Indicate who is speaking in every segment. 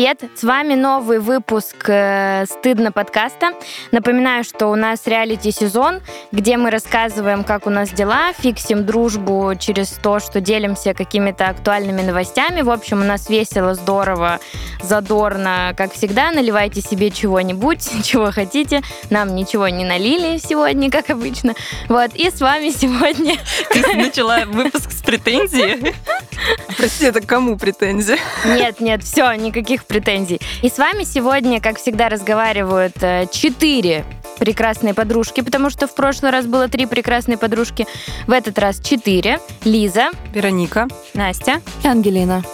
Speaker 1: привет! С вами новый выпуск э, «Стыдно» подкаста. Напоминаю, что у нас реалити-сезон, где мы рассказываем, как у нас дела, фиксим дружбу через то, что делимся какими-то актуальными новостями. В общем, у нас весело, здорово, задорно, как всегда. Наливайте себе чего-нибудь, чего хотите. Нам ничего не налили сегодня, как обычно. Вот, и с вами сегодня...
Speaker 2: Ты начала выпуск с претензии? Прости, это кому претензии?
Speaker 1: Нет, нет, все, никаких претензий. И с вами сегодня, как всегда, разговаривают э, четыре прекрасные подружки, потому что в прошлый раз было три прекрасные подружки. В этот раз четыре. Лиза.
Speaker 2: Вероника.
Speaker 1: Настя.
Speaker 3: И Ангелина.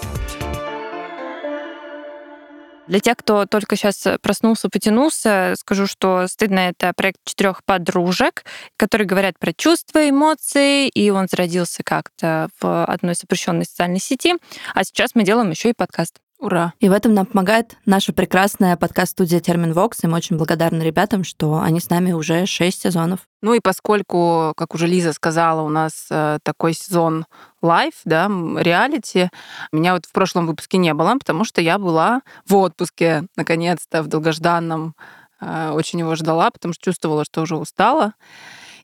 Speaker 2: Для тех, кто только сейчас проснулся, потянулся, скажу, что «Стыдно» — это проект четырех подружек, которые говорят про чувства, эмоции, и он зародился как-то в одной запрещенной социальной сети. А сейчас мы делаем еще и подкаст.
Speaker 3: Ура! И в этом нам помогает наша прекрасная подкаст-студия Терменвокс, и мы очень благодарны ребятам, что они с нами уже шесть сезонов.
Speaker 2: Ну и поскольку, как уже Лиза сказала, у нас э, такой сезон live, да, reality, меня вот в прошлом выпуске не было, потому что я была в отпуске, наконец-то, в долгожданном, э, очень его ждала, потому что чувствовала, что уже устала.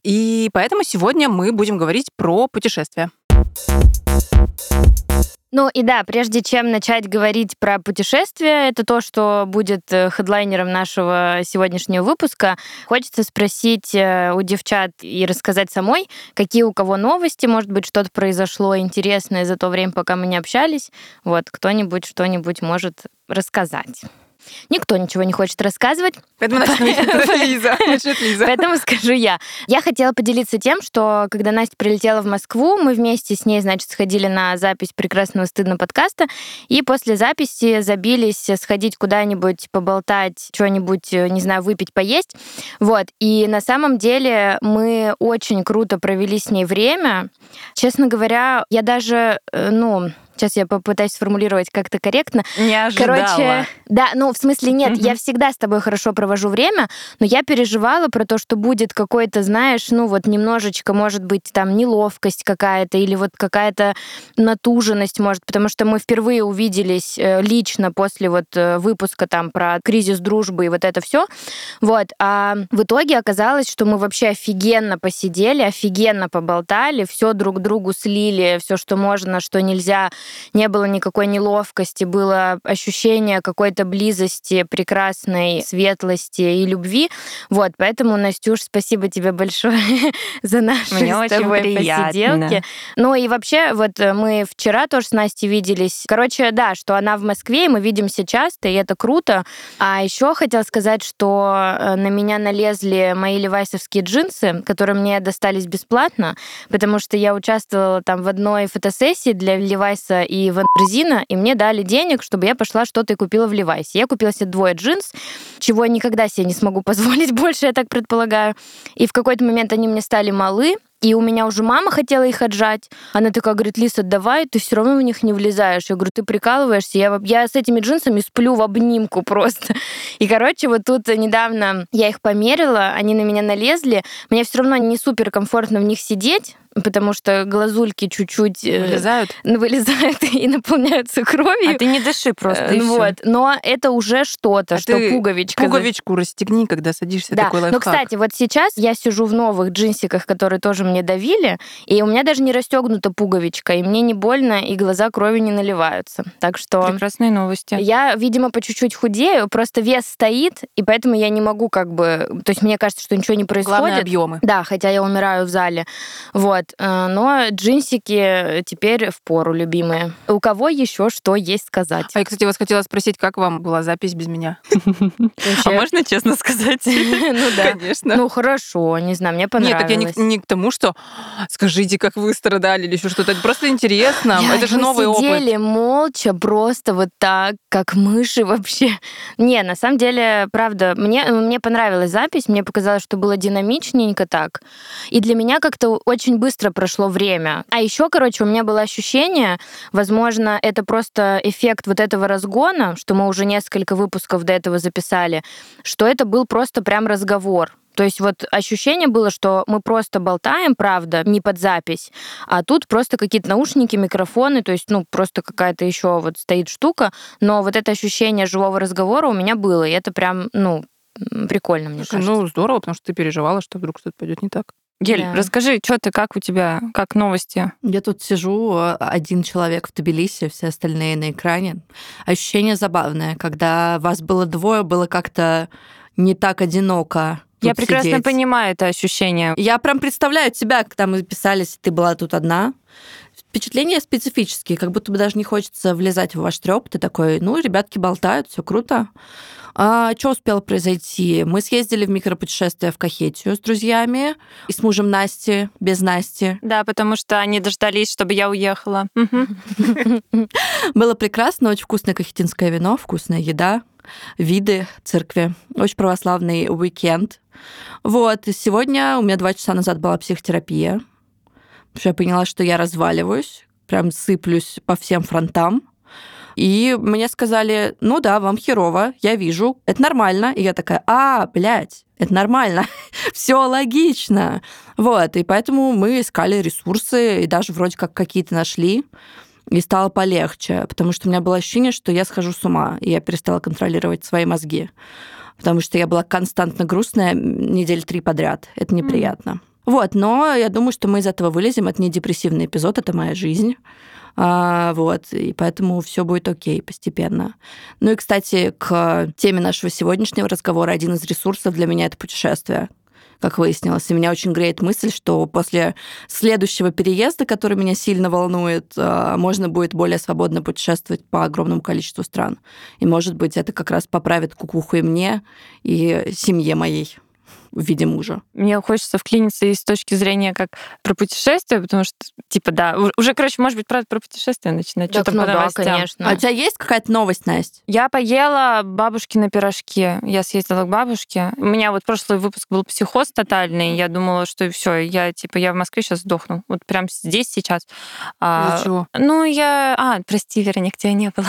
Speaker 2: И поэтому сегодня мы будем говорить про путешествия.
Speaker 1: Ну и да, прежде чем начать говорить про путешествия, это то, что будет э, хедлайнером нашего сегодняшнего выпуска, хочется спросить э, у девчат и рассказать самой, какие у кого новости, может быть, что-то произошло интересное за то время, пока мы не общались. Вот, кто-нибудь что-нибудь может рассказать. Никто ничего не хочет рассказывать.
Speaker 2: Поэтому Лиза.
Speaker 1: Поэтому скажу я. Я хотела поделиться тем, что когда Настя прилетела в Москву, мы вместе с ней, значит, сходили на запись прекрасного стыдно подкаста, и после записи забились сходить куда-нибудь, поболтать, что-нибудь, не знаю, выпить, поесть. Вот. И на самом деле мы очень круто провели с ней время. Честно говоря, я даже, э, ну, Сейчас я попытаюсь сформулировать как-то корректно.
Speaker 2: Не ожидала.
Speaker 1: Короче, да, ну, в смысле, нет, я всегда с тобой хорошо провожу время, но я переживала про то, что будет какой-то, знаешь, ну, вот немножечко, может быть, там, неловкость какая-то или вот какая-то натуженность, может, потому что мы впервые увиделись э, лично после вот э, выпуска там про кризис дружбы и вот это все. Вот. А в итоге оказалось, что мы вообще офигенно посидели, офигенно поболтали, все друг другу слили, все, что можно, что нельзя не было никакой неловкости, было ощущение какой-то близости, прекрасной светлости и любви. Вот, поэтому, Настюш, спасибо тебе большое за наши
Speaker 2: Мне
Speaker 1: с тобой
Speaker 2: очень приятно.
Speaker 1: посиделки. Ну и вообще, вот э, мы вчера тоже с Настей виделись. Короче, да, что она в Москве, и мы видимся часто, и это круто. А еще хотела сказать, что э, на меня налезли мои левайсовские джинсы, которые мне достались бесплатно, потому что я участвовала там в одной фотосессии для Левайса Левайса и Ванерзина, и мне дали денег, чтобы я пошла что-то и купила в Левайсе. Я купила себе двое джинс, чего я никогда себе не смогу позволить больше, я так предполагаю. И в какой-то момент они мне стали малы, и у меня уже мама хотела их отжать. Она такая говорит, Лиса, давай, ты все равно в них не влезаешь. Я говорю, ты прикалываешься? Я, я с этими джинсами сплю в обнимку просто. И, короче, вот тут недавно я их померила, они на меня налезли. Мне все равно не супер комфортно в них сидеть, потому что глазульки чуть-чуть
Speaker 2: э, вылезают,
Speaker 1: вылезают и наполняются кровью.
Speaker 2: А ты не дыши просто.
Speaker 1: Э, вот. Но это уже что-то,
Speaker 2: а
Speaker 1: что пуговичка.
Speaker 2: Пуговичку расстегни, когда садишься.
Speaker 1: Да.
Speaker 2: Такой
Speaker 1: лайфхак. Но, кстати, вот сейчас я сижу в новых джинсиках, которые тоже мне давили, и у меня даже не расстегнута пуговичка, и мне не больно, и глаза крови не наливаются. Так что...
Speaker 2: Прекрасные новости.
Speaker 1: Я, видимо, по чуть-чуть худею, просто вес стоит, и поэтому я не могу как бы... То есть мне кажется, что ничего не происходит.
Speaker 2: Главное объемы.
Speaker 1: Да, хотя я умираю в зале. Вот. Э, но джинсики теперь в пору, любимые. У кого еще что есть сказать?
Speaker 2: А я, кстати, вас хотела спросить, как вам была запись без меня? А можно честно сказать?
Speaker 1: Ну да.
Speaker 2: Конечно.
Speaker 1: Ну хорошо, не знаю, мне понравилось.
Speaker 2: Нет, так я не к тому, что скажите, как вы страдали или еще что-то. Это просто интересно. Это же новый опыт.
Speaker 1: Мы сидели молча, просто вот так, как мыши вообще. Не, на самом деле, правда, мне, мне понравилась запись, мне показалось, что было динамичненько так. И для меня как-то очень быстро прошло время. А еще, короче, у меня было ощущение, возможно, это просто эффект вот этого разгона, что мы уже несколько выпусков до этого записали, что это был просто прям разговор То есть вот ощущение было, что мы просто болтаем, правда, не под запись, а тут просто какие-то наушники, микрофоны, то есть, ну, просто какая-то еще вот стоит штука, но вот это ощущение живого разговора у меня было, и это прям, ну, прикольно, мне
Speaker 2: Слушай,
Speaker 1: кажется.
Speaker 2: ну здорово, потому что ты переживала, что вдруг что-то пойдет не так.
Speaker 4: Гель,
Speaker 1: Да.
Speaker 4: расскажи, что ты, как у тебя, как новости?
Speaker 3: Я тут сижу, один человек в Тбилиси, все остальные на экране. Ощущение забавное, когда вас было двое, было как-то не так одиноко.
Speaker 4: Я прекрасно
Speaker 3: сидеть.
Speaker 4: понимаю это ощущение.
Speaker 3: Я прям представляю тебя, когда мы писались, ты была тут одна. Впечатления специфические, как будто бы даже не хочется влезать в ваш треп. Ты такой, ну, ребятки болтают, все круто. А, что успело произойти? Мы съездили в микропутешествие в Кахетию с друзьями и с мужем Насти, без Насти.
Speaker 4: Да, потому что они дождались, чтобы я уехала.
Speaker 3: Было прекрасно, очень вкусное кахетинское вино, вкусная еда, виды церкви. Очень православный уикенд. Вот, сегодня у меня два часа назад была психотерапия. Я поняла, что я разваливаюсь, прям сыплюсь по всем фронтам. И мне сказали, ну да, вам херово, я вижу, это нормально. И я такая, а, блядь, это нормально, все логично. Вот, и поэтому мы искали ресурсы, и даже вроде как какие-то нашли и стало полегче, потому что у меня было ощущение, что я схожу с ума, и я перестала контролировать свои мозги, потому что я была константно грустная недель три подряд. Это неприятно. Вот, но я думаю, что мы из этого вылезем. Это не депрессивный эпизод, это моя жизнь. А, вот, и поэтому все будет окей постепенно. Ну и, кстати, к теме нашего сегодняшнего разговора один из ресурсов для меня это путешествие как выяснилось. И меня очень греет мысль, что после следующего переезда, который меня сильно волнует, а, можно будет более свободно путешествовать по огромному количеству стран. И, может быть, это как раз поправит кукуху и мне, и семье моей в виде мужа.
Speaker 4: Мне хочется вклиниться и с точки зрения как про путешествия, потому что, типа, да, уже, короче, может быть, правда, про путешествия начинать.
Speaker 1: Так,
Speaker 4: что-то
Speaker 1: ну
Speaker 4: по
Speaker 1: да,
Speaker 4: новостям.
Speaker 1: конечно.
Speaker 3: А у тебя есть какая-то новость, Настя?
Speaker 4: Я поела бабушкины пирожки. Я съездила к бабушке. У меня вот прошлый выпуск был психоз тотальный. Я думала, что все, я типа я в Москве сейчас сдохну. Вот прям здесь сейчас. А,
Speaker 2: чего?
Speaker 4: Ну, я... А, прости, Вероник, тебя не было.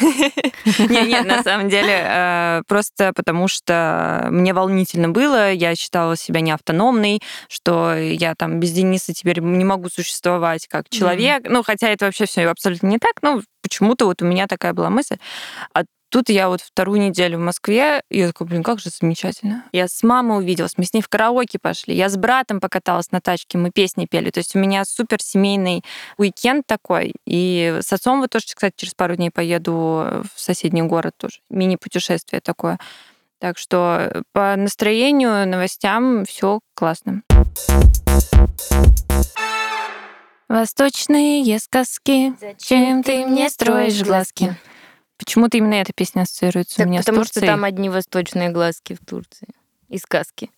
Speaker 4: Нет, нет, на самом деле, э, просто потому что мне волнительно было, я считала себя неавтономной, что я там без Дениса теперь не могу существовать как человек. Ну, хотя это вообще все абсолютно не так, но почему-то вот у меня такая была мысль. А тут я вот вторую неделю в Москве, и я такой, блин, как же замечательно. Я с мамой увиделась, мы с ней в караоке пошли, я с братом покаталась на тачке, мы песни пели. То есть у меня супер семейный уикенд такой. И с отцом вот тоже, кстати, через пару дней поеду в соседний город тоже. Мини-путешествие такое. Так что по настроению, новостям все классно. Восточные сказки. Зачем ты мне строишь глазки? Почему-то именно эта песня ассоциируется
Speaker 1: Так
Speaker 4: у меня с
Speaker 1: потому что там одни восточные глазки в Турции. И сказки.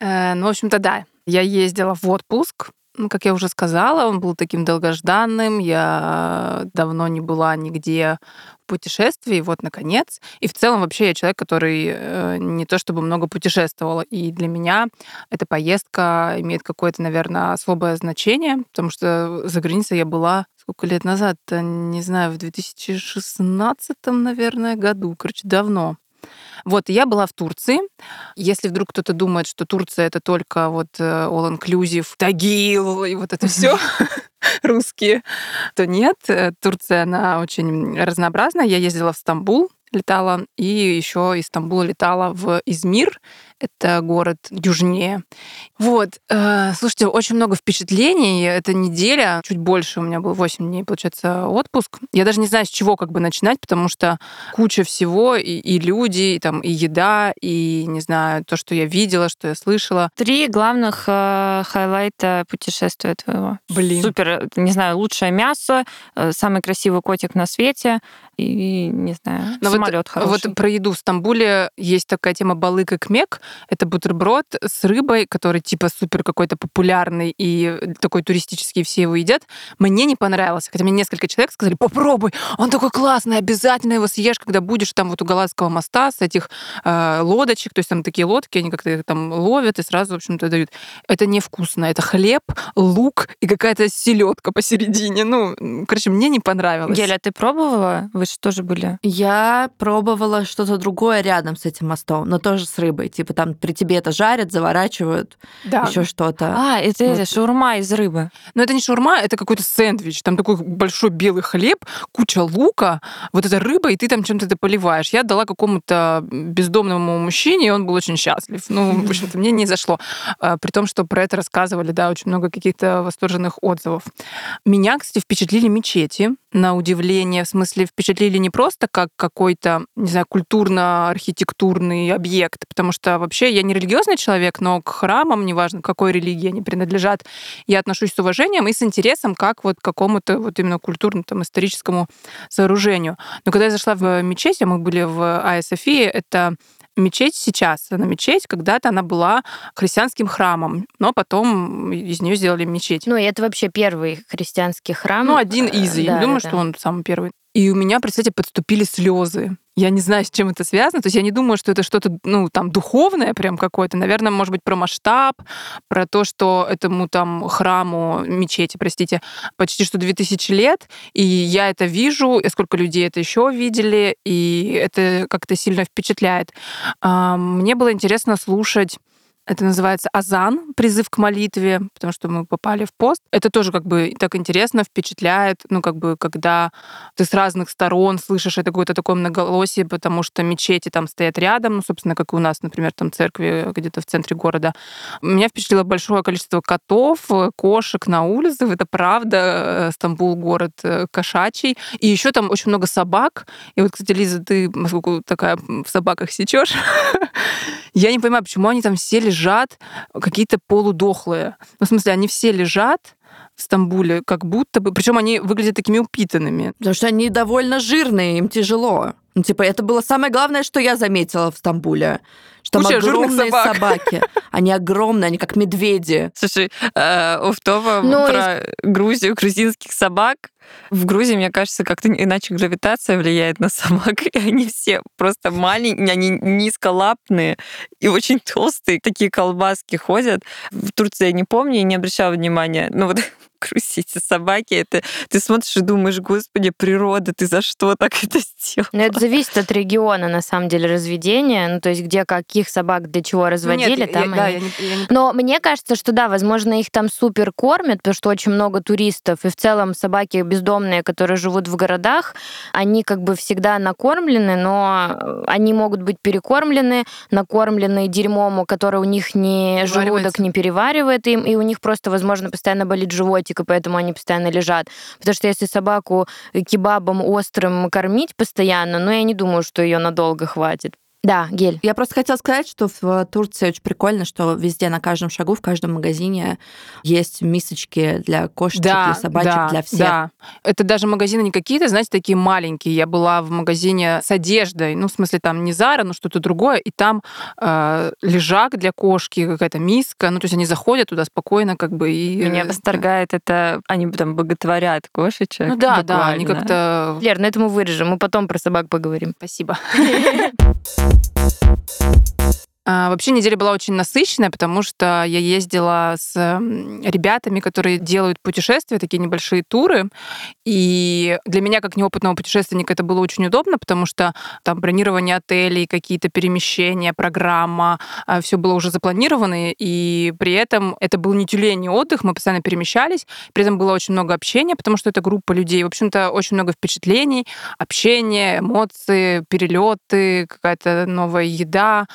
Speaker 2: Э, ну, в общем-то, да. Я ездила в отпуск. Ну, как я уже сказала, он был таким долгожданным. Я давно не была нигде в путешествии, вот, наконец. И в целом вообще я человек, который э, не то чтобы много путешествовала. И для меня эта поездка имеет какое-то, наверное, особое значение, потому что за границей я была сколько лет назад, не знаю, в 2016, наверное, году. Короче, давно. Вот, я была в Турции. Если вдруг кто-то думает, что Турция это только вот э, all-inclusive, Тагил и вот это все русские, то нет. Э, Турция, она очень разнообразна. Я ездила в Стамбул, летала, и еще из Стамбула летала в Измир. Это город южнее. Вот. э, Слушайте, очень много впечатлений. Эта неделя, чуть больше, у меня был 8 дней, получается, отпуск. Я даже не знаю, с чего как бы начинать, потому что куча всего, и, и люди, и, там, и еда, и, не знаю, то, что я видела, что я слышала.
Speaker 4: Три главных э, хайлайта путешествия твоего.
Speaker 2: Блин.
Speaker 4: Супер, не знаю, лучшее мясо, э, самый красивый котик на свете и, не знаю,
Speaker 2: Но вот-
Speaker 4: самолет хороший.
Speaker 2: Вот про еду в Стамбуле есть такая тема балык и кмек. Это бутерброд с рыбой, который типа супер какой-то популярный и такой туристический, все его едят. Мне не понравился. Хотя мне несколько человек сказали, попробуй, он такой классный, обязательно его съешь, когда будешь там вот у Галатского моста с этих э, лодочек, то есть там такие лодки, они как-то их там ловят и сразу, в общем-то, дают. Это невкусно. Это хлеб, лук и какая-то селедка посередине. Ну, короче, мне не понравилось.
Speaker 4: Геля, ты пробовала? Вы же тоже были.
Speaker 3: Я пробовала что-то другое рядом с этим мостом, но тоже с рыбой. Типа там при тебе это жарят, заворачивают,
Speaker 2: Да.
Speaker 3: еще что-то.
Speaker 4: А, это,
Speaker 3: Вот.
Speaker 4: это шаурма из рыбы.
Speaker 2: Но это не шаурма, это какой-то сэндвич. Там такой большой белый хлеб, куча лука, вот эта рыба, и ты там чем-то это поливаешь. Я дала какому-то бездомному мужчине, и он был очень счастлив. Ну, в общем-то, мне не зашло. А, При том, что про это рассказывали, да, очень много каких-то восторженных отзывов. Меня, кстати, впечатлили мечети, на удивление. В смысле, впечатлили не просто как какой-то, не знаю, культурно-архитектурный объект, потому что вообще я не религиозный человек, но к храмам, неважно, какой религии они принадлежат, я отношусь с уважением и с интересом как вот к какому-то вот именно культурному, там, историческому сооружению. Но когда я зашла в мечеть, а мы были в Айя Софии, это мечеть сейчас, она мечеть, когда-то она была христианским храмом, но потом из нее сделали мечеть.
Speaker 1: Ну, и это вообще первый христианский храм.
Speaker 2: Ну, один из, я
Speaker 1: да,
Speaker 2: думаю,
Speaker 1: да,
Speaker 2: что он самый первый. И у меня, представьте, подступили слезы. Я не знаю, с чем это связано. То есть я не думаю, что это что-то, ну, там, духовное прям какое-то. Наверное, может быть, про масштаб, про то, что этому там храму, мечети, простите, почти что 2000 лет. И я это вижу, и сколько людей это еще видели, и это как-то сильно впечатляет. Мне было интересно слушать это называется азан, призыв к молитве, потому что мы попали в пост. Это тоже как бы так интересно, впечатляет, ну как бы когда ты с разных сторон слышишь это какое-то такое многоголосие, потому что мечети там стоят рядом, ну, собственно, как и у нас, например, там церкви где-то в центре города. Меня впечатлило большое количество котов, кошек на улицах. Это правда, э, Стамбул город э, кошачий. И еще там очень много собак. И вот, кстати, Лиза, ты, поскольку такая в собаках сечешь, я не понимаю, почему они там все лежат какие-то полудохлые. Ну, в смысле, они все лежат в Стамбуле, как будто бы... Причем они выглядят такими упитанными.
Speaker 3: Потому что они довольно жирные, им тяжело. Ну, типа, это было самое главное, что я заметила в Стамбуле. Что
Speaker 2: Куча
Speaker 3: огромные
Speaker 2: собак.
Speaker 3: собаки. Они огромные, они как медведи.
Speaker 4: Слушай, э, Уфтова
Speaker 1: Ну,
Speaker 4: про Грузию, грузинских собак. В Грузии, мне кажется, как-то иначе гравитация влияет на собак. И они все просто маленькие, они низколапные и очень толстые. Такие колбаски ходят. В Турции я не помню и не обращала внимания. Но вот эти собаки, это ты смотришь и думаешь, господи, природа, ты за что так это сделала?
Speaker 1: Но это зависит от региона, на самом деле, разведения. Ну, то есть, где каких собак для чего разводили,
Speaker 2: Ну, Нет, я-
Speaker 1: там
Speaker 2: да,
Speaker 1: они-
Speaker 2: я не- я не
Speaker 1: Но мне кажется, что да, возможно, их там супер кормят, потому что очень много туристов, и в целом собаки бездомные, которые живут в городах, они как бы всегда накормлены, но э, они могут быть перекормлены, накормлены дерьмом, который у них не желудок не переваривает им, и у них просто, возможно, постоянно болит животик, и поэтому они постоянно лежат. Потому что если собаку кебабом острым кормить постоянно, ну, я не думаю, что ее надолго хватит. Да, гель.
Speaker 3: Я просто хотела сказать, что в Турции очень прикольно, что везде на каждом шагу, в каждом магазине есть мисочки для кошечек, для собачек,
Speaker 2: да,
Speaker 3: для всех.
Speaker 2: Да. Это даже магазины не какие-то, знаете, такие маленькие. Я была в магазине с одеждой, ну, в смысле, там не Зара, но что-то другое, и там э, лежак для кошки, какая-то миска. Ну, то есть они заходят туда спокойно, как бы, и...
Speaker 4: Меня
Speaker 2: э,
Speaker 4: восторгает это, они там боготворят кошечек.
Speaker 2: Ну да, да, они
Speaker 4: буквально.
Speaker 2: как-то...
Speaker 1: Лер, ну это мы вырежем, мы потом про собак поговорим.
Speaker 2: Спасибо. Thank you. Вообще неделя была очень насыщенная, потому что я ездила с ребятами, которые делают путешествия, такие небольшие туры. И для меня, как неопытного путешественника, это было очень удобно, потому что там бронирование отелей, какие-то перемещения, программа, все было уже запланировано. И при этом это был не тюлень, не отдых, мы постоянно перемещались. При этом было очень много общения, потому что это группа людей. В общем-то, очень много впечатлений, общения, эмоции, перелеты, какая-то новая еда,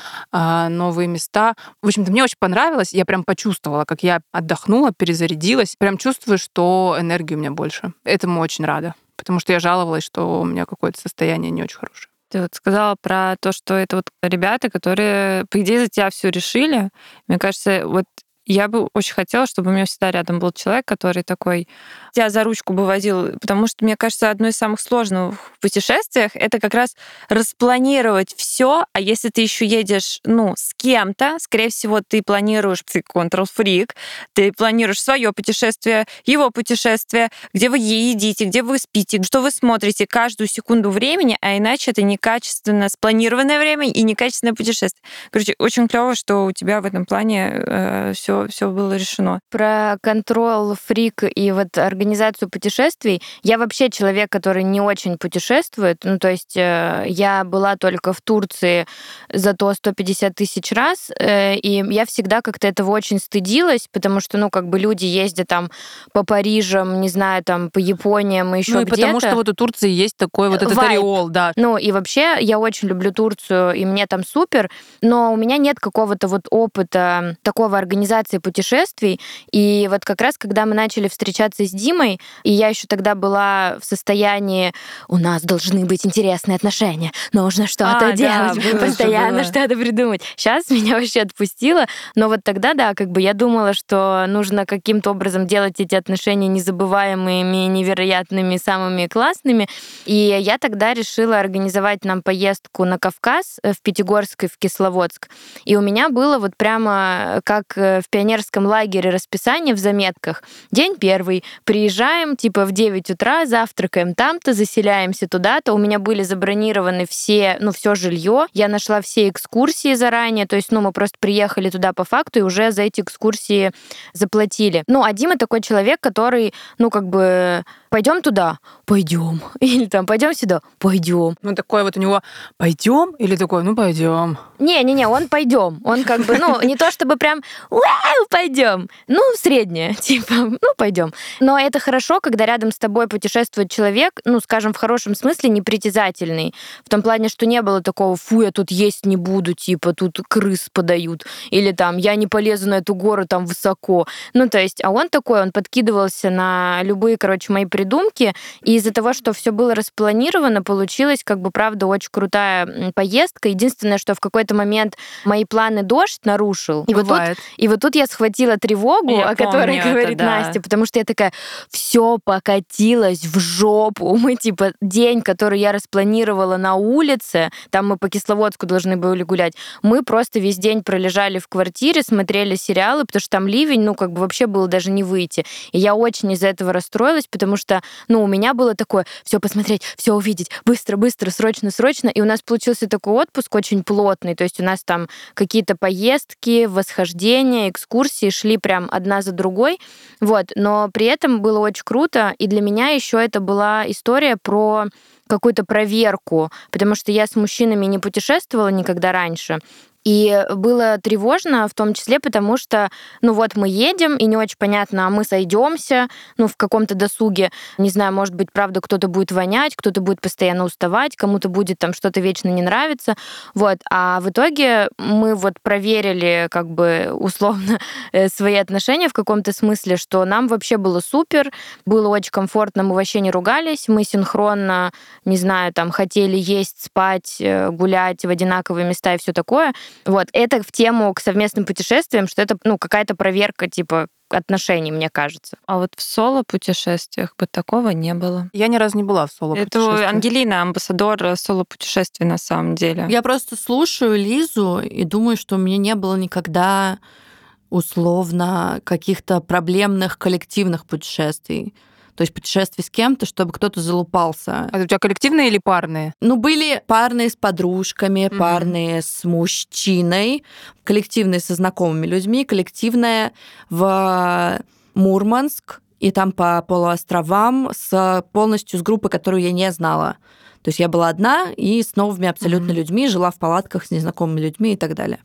Speaker 2: новые места. В общем-то, мне очень понравилось. Я прям почувствовала, как я отдохнула, перезарядилась. Прям чувствую, что энергии у меня больше. Этому очень рада. Потому что я жаловалась, что у меня какое-то состояние не очень хорошее.
Speaker 4: Ты вот сказала про то, что это вот ребята, которые, по идее, за тебя все решили. Мне кажется, вот я бы очень хотела, чтобы у меня всегда рядом был человек, который такой тебя за ручку бы водил, потому что, мне кажется, одно из самых сложных в путешествиях это как раз распланировать все, а если ты еще едешь, ну, с кем-то, скорее всего, ты планируешь, ты контрол-фрик, ты планируешь свое путешествие, его путешествие, где вы едите, где вы спите, что вы смотрите каждую секунду времени, а иначе это некачественно спланированное время и некачественное путешествие. Короче, очень клево, что у тебя в этом плане все все, все было решено.
Speaker 1: Про контрол фрик и вот организацию путешествий. Я вообще человек, который не очень путешествует. Ну, то есть э, я была только в Турции зато 150 тысяч раз, э, и я всегда как-то этого очень стыдилась, потому что, ну, как бы люди ездят там по Парижам, не знаю, там по Япониям и еще
Speaker 2: Ну и
Speaker 1: где-то.
Speaker 2: потому что вот у Турции есть такой вот этот
Speaker 1: Вайб.
Speaker 2: ореол, да.
Speaker 1: Ну и вообще я очень люблю Турцию, и мне там супер, но у меня нет какого-то вот опыта такого организации путешествий. И вот как раз, когда мы начали встречаться с Димой, и я еще тогда была в состоянии, у нас должны быть интересные отношения, нужно что-то
Speaker 2: А, да,
Speaker 1: делать,
Speaker 2: же,
Speaker 1: постоянно что-то придумать. Сейчас меня вообще отпустило, но вот тогда, да, как бы я думала, что нужно каким-то образом делать эти отношения незабываемыми, невероятными, самыми классными. И я тогда решила организовать нам поездку на Кавказ э, в Пятигорск и в Кисловодск. И у меня было вот прямо как э, в пионерском лагере расписание в заметках. День первый. Приезжаем типа в 9 утра, завтракаем там-то, заселяемся туда-то. У меня были забронированы все, ну, все жилье. Я нашла все экскурсии заранее. То есть, ну, мы просто приехали туда по факту и уже за эти экскурсии заплатили. Ну, а Дима такой человек, который, ну, как бы, пойдем туда, пойдем. Или там, пойдем сюда, пойдем.
Speaker 2: Ну такой вот у него пойдем или такой, ну пойдем.
Speaker 1: Не-не-не, он пойдем. Он как бы, ну, не то чтобы прям «Вау, пойдем. Ну, среднее, типа, ну, пойдем. Но это хорошо, когда рядом с тобой путешествует человек, ну, скажем, в хорошем смысле, непритязательный. В том плане, что не было такого, фу, я тут есть не буду, типа, тут крыс подают. Или там, я не полезу на эту гору там высоко. Ну, то есть, а он такой, он подкидывался на любые, короче, мои придумки. И из-за того, что все было распланировано, получилась, как бы, правда, очень крутая поездка. Единственное, что в какой-то момент мои планы дождь нарушил. И вот, тут, и вот тут я схватила тревогу,
Speaker 4: Я
Speaker 1: о которой
Speaker 4: это,
Speaker 1: говорит
Speaker 4: да.
Speaker 1: Настя, потому что я такая, все покатилось в жопу. Мы, типа, день, который я распланировала на улице, там мы по Кисловодску должны были гулять, мы просто весь день пролежали в квартире, смотрели сериалы, потому что там ливень, ну, как бы вообще было даже не выйти. И я очень из-за этого расстроилась, потому что, ну, у меня было такое, все посмотреть, все увидеть, быстро, быстро, срочно, срочно. И у нас получился такой отпуск очень плотный, то есть у нас там какие-то поездки, восхождения, экскурсии шли прям одна за другой. Вот, но при этом было очень круто, и для меня еще это была история про какую-то проверку, потому что я с мужчинами не путешествовала никогда раньше. И было тревожно, в том числе потому, что, ну вот мы едем, и не очень понятно, а мы сойдемся, ну в каком-то досуге, не знаю, может быть, правда, кто-то будет вонять, кто-то будет постоянно уставать, кому-то будет там что-то вечно не нравиться, вот. А в итоге мы вот проверили, как бы условно, э, свои отношения в каком-то смысле, что нам вообще было супер, было очень комфортно, мы вообще не ругались, мы синхронно, не знаю, там хотели есть, спать, э, гулять в одинаковые места и все такое. Вот, это в тему к совместным путешествиям, что это, ну, какая-то проверка, типа, отношений, мне кажется.
Speaker 4: А вот в соло-путешествиях бы такого не было.
Speaker 2: Я ни разу не была в соло
Speaker 4: Это Ангелина, амбассадор соло-путешествий на самом деле.
Speaker 3: Я просто слушаю Лизу и думаю, что у меня не было никогда условно каких-то проблемных коллективных путешествий. То есть путешествий с кем-то, чтобы кто-то залупался.
Speaker 2: Это у тебя коллективные или парные?
Speaker 3: Ну, были парные с подружками,
Speaker 2: Мгм.
Speaker 3: парные с мужчиной, коллективные со знакомыми людьми, коллективная в Мурманск и там по полуостровам с полностью с группой, которую я не знала. То есть я была одна и с новыми абсолютно
Speaker 2: Мгм.
Speaker 3: людьми, жила в палатках с незнакомыми людьми и так далее.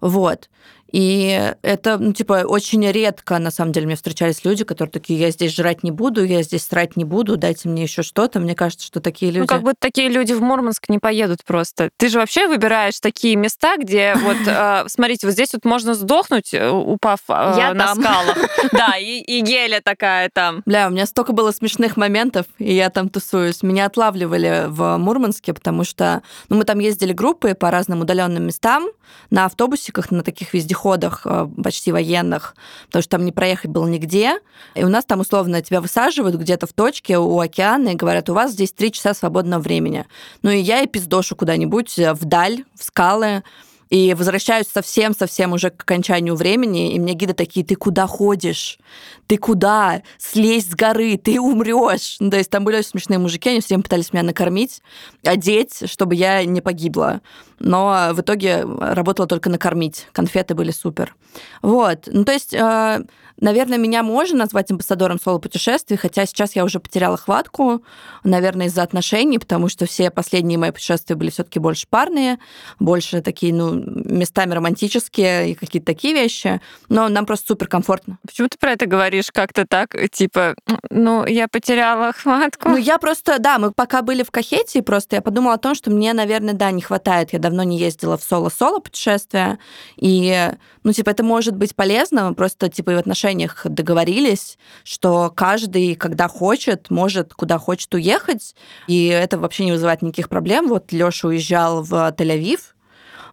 Speaker 3: Вот. И это, ну, типа, очень редко, на самом деле, мне встречались люди, которые такие, я здесь жрать не буду, я здесь срать не буду, дайте мне еще что-то. Мне кажется, что такие люди...
Speaker 4: Ну, как будто такие люди в Мурманск не поедут просто. Ты же вообще выбираешь такие места, где вот, э, смотрите, вот здесь вот можно сдохнуть, э, упав
Speaker 1: Я
Speaker 4: на скалах. Да, и геля такая там.
Speaker 3: Бля, у меня столько было смешных моментов, и я там тусуюсь. Меня отлавливали в Мурманске, потому что ну, мы там ездили группы по разным удаленным местам на автобусиках, на таких вездеходах э, почти военных, потому что там не проехать было нигде. И у нас там условно тебя высаживают где-то в точке у океана и говорят, у вас здесь три часа свободного времени. Ну и я и пиздошу куда-нибудь э, вдаль, в скалы, И возвращаюсь совсем-совсем уже к окончанию времени, и мне гиды такие, ты куда ходишь? Ты куда? Слезь с горы, ты умрешь. Ну, то есть там были очень смешные мужики, они все время пытались меня накормить, одеть, чтобы я не погибла. Но в итоге работала только накормить. Конфеты были супер. Вот. Ну, то есть э, Наверное, меня можно назвать амбассадором соло-путешествий, хотя сейчас я уже потеряла хватку, наверное, из-за отношений, потому что все последние мои путешествия были все таки больше парные, больше такие, ну, местами романтические и какие-то такие вещи. Но нам просто супер комфортно.
Speaker 4: Почему ты про это говоришь как-то так, типа, ну, я потеряла хватку?
Speaker 3: Ну, я просто, да, мы пока были в Кахете, просто я подумала о том, что мне, наверное, да, не хватает. Я давно не ездила в соло-соло путешествия, и, ну, типа, это может быть полезно, просто, типа, и в отношениях отношениях договорились, что каждый, когда хочет, может куда хочет уехать, и это вообще не вызывает никаких проблем. Вот Лёша уезжал в Тель-Авив,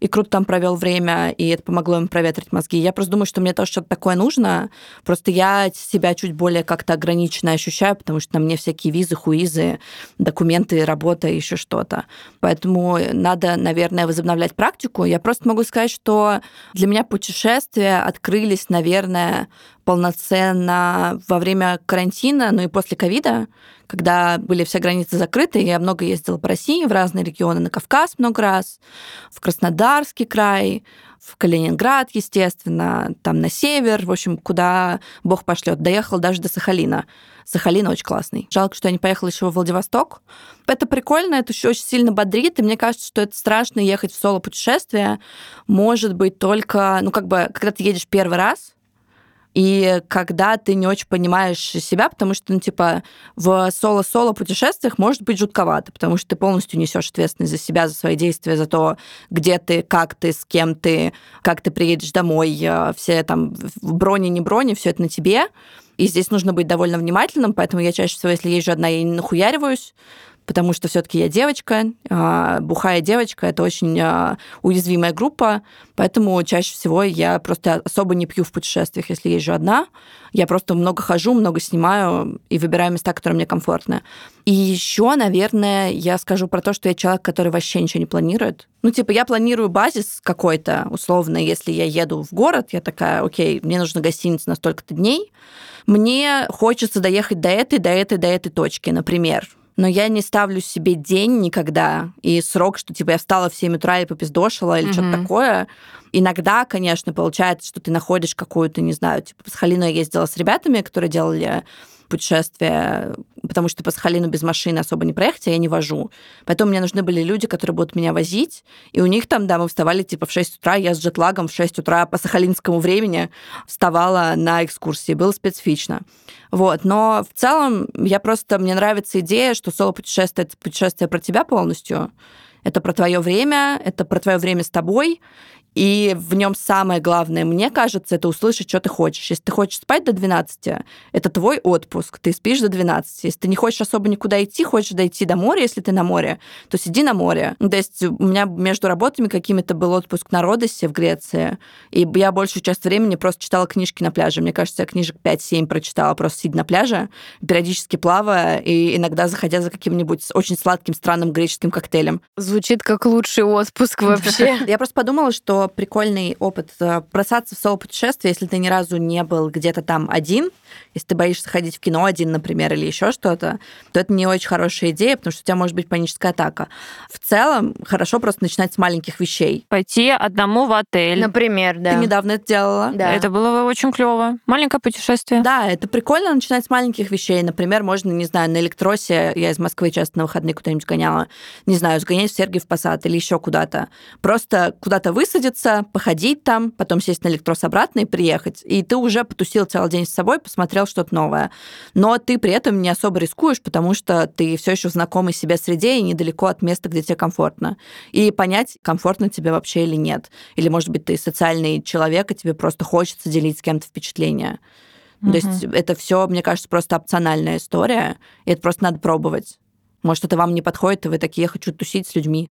Speaker 3: и круто там провел время, и это помогло ему проветрить мозги. Я просто думаю, что мне тоже что-то такое нужно. Просто я себя чуть более как-то ограниченно ощущаю, потому что на мне всякие визы, хуизы, документы, работа еще что-то. Поэтому надо, наверное, возобновлять практику. Я просто могу сказать, что для меня путешествия открылись, наверное, полноценно во время карантина, ну и после ковида, когда были все границы закрыты, я много ездила по России, в разные регионы, на Кавказ много раз, в Краснодарский край, в Калининград, естественно, там на север, в общем, куда Бог пошлет. Доехала даже до Сахалина. Сахалин очень классный. Жалко, что я не поехала еще в Владивосток. Это прикольно, это еще очень сильно бодрит, и мне кажется, что это страшно ехать в соло-путешествие. Может быть, только, ну, как бы, когда ты едешь первый раз, и когда ты не очень понимаешь себя, потому что, ну, типа, в соло-соло путешествиях может быть жутковато, потому что ты полностью несешь ответственность за себя, за свои действия, за то, где ты, как ты, с кем ты, как ты приедешь домой, э, все там брони, не брони, все это на тебе. И здесь нужно быть довольно внимательным, поэтому я чаще всего, если езжу одна, я не нахуяриваюсь, потому что все-таки я девочка, а, бухая девочка, это очень а, уязвимая группа, поэтому чаще всего я просто особо не пью в путешествиях, если езжу одна. Я просто много хожу, много снимаю и выбираю места, которые мне комфортны. И еще, наверное, я скажу про то, что я человек, который вообще ничего не планирует. Ну, типа, я планирую базис какой-то, условно, если я еду в город, я такая, окей, мне нужна гостиница на столько-то дней, мне хочется доехать до этой, до этой, до этой точки, например но я не ставлю себе день никогда и срок, что типа я встала в 7 утра и попиздошила или mm-hmm. что-то такое. Иногда, конечно, получается, что ты находишь какую-то, не знаю, типа с Халиной я ездила с ребятами, которые делали путешествие, потому что по Сахалину без машины особо не проехать, а я не вожу. Поэтому мне нужны были люди, которые будут меня возить, и у них там, да, мы вставали типа в 6 утра, я с джетлагом в 6 утра по сахалинскому времени вставала на экскурсии, было специфично. Вот, но в целом я просто, мне нравится идея, что соло-путешествие — это путешествие про тебя полностью, это про твое время, это про твое время с тобой, и в нем самое главное, мне кажется, это услышать, что ты хочешь. Если ты хочешь спать до 12, это твой отпуск, ты спишь до 12. Если ты не хочешь особо никуда идти, хочешь дойти до моря, если ты на море, то сиди на море. То есть у меня между работами какими-то был отпуск на Родосе в Греции, и я большую часть времени просто читала книжки на пляже. Мне кажется, я книжек 5-7 прочитала, просто сидя на пляже, периодически плавая, и иногда заходя за каким-нибудь очень сладким, странным греческим коктейлем.
Speaker 1: Звучит как лучший отпуск вообще.
Speaker 3: Я просто подумала, что прикольный опыт э, бросаться в соло-путешествие, если ты ни разу не был где-то там один, если ты боишься ходить в кино один, например, или еще что-то, то это не очень хорошая идея, потому что у тебя может быть паническая атака. В целом, хорошо просто начинать с маленьких вещей.
Speaker 4: Пойти одному в отель.
Speaker 1: Например, да.
Speaker 3: Ты недавно это делала.
Speaker 4: Да. Это было очень клево. Маленькое путешествие.
Speaker 3: Да, это прикольно начинать с маленьких вещей. Например, можно, не знаю, на электросе, я из Москвы часто на выходные куда-нибудь гоняла, не знаю, сгонять в Сергиев Посад или еще куда-то. Просто куда-то высадиться, походить там, потом сесть на электрос обратно и приехать. И ты уже потусил целый день с собой, посмотрел что-то новое. Но ты при этом не особо рискуешь, потому что ты все еще в знакомой себе среде и недалеко от места, где тебе комфортно. И понять, комфортно тебе вообще или нет. Или, может быть, ты социальный человек, и тебе просто хочется делить с кем-то впечатления. Mm-hmm. То есть это все, мне кажется, просто опциональная история, и это просто надо пробовать. Может, это вам не подходит, и вы такие, я хочу тусить с людьми.